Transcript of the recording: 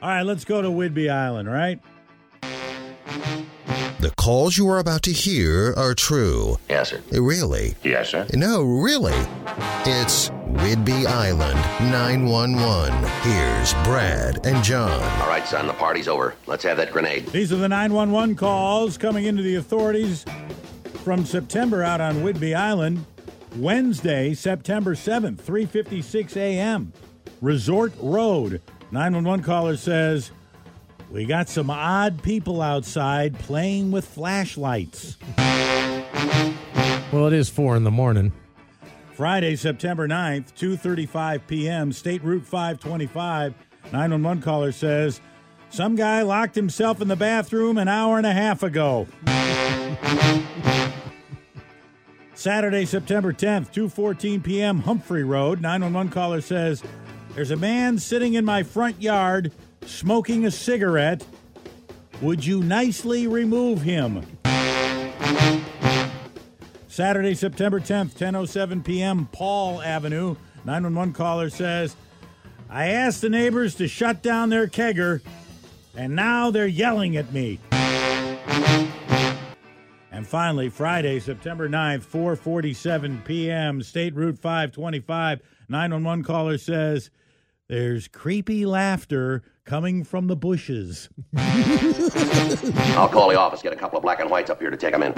All right, let's go to Whidbey Island, right? The calls you are about to hear are true. Yes, sir. Really? Yes, sir. No, really. It's Whidbey Island 911. Here's Brad and John. All right, son, the party's over. Let's have that grenade. These are the 911 calls coming into the authorities from September out on Whidbey Island. Wednesday, September 7th, 3:56 a.m. Resort Road. 911 caller says, "We got some odd people outside playing with flashlights." Well, it is four in the morning. Friday, September 9th, 2:35 p.m., State Route 525. 911 caller says, "Some guy locked himself in the bathroom an hour and a half ago." Saturday, September 10th, 2:14 p.m., Humphrey Road. 911 caller says, "There's a man sitting in my front yard smoking a cigarette. Would you nicely remove him?" Saturday, September 10th, 10:07 p.m., Paul Avenue. 911 caller says, "I asked the neighbors to shut down their kegger, and now they're yelling at me." And finally, Friday, September 9th, 4:47 p.m., State Route 525. 911 caller says, "There's creepy laughter coming from the bushes." I'll call the office, get a couple of black and whites up here to take them in.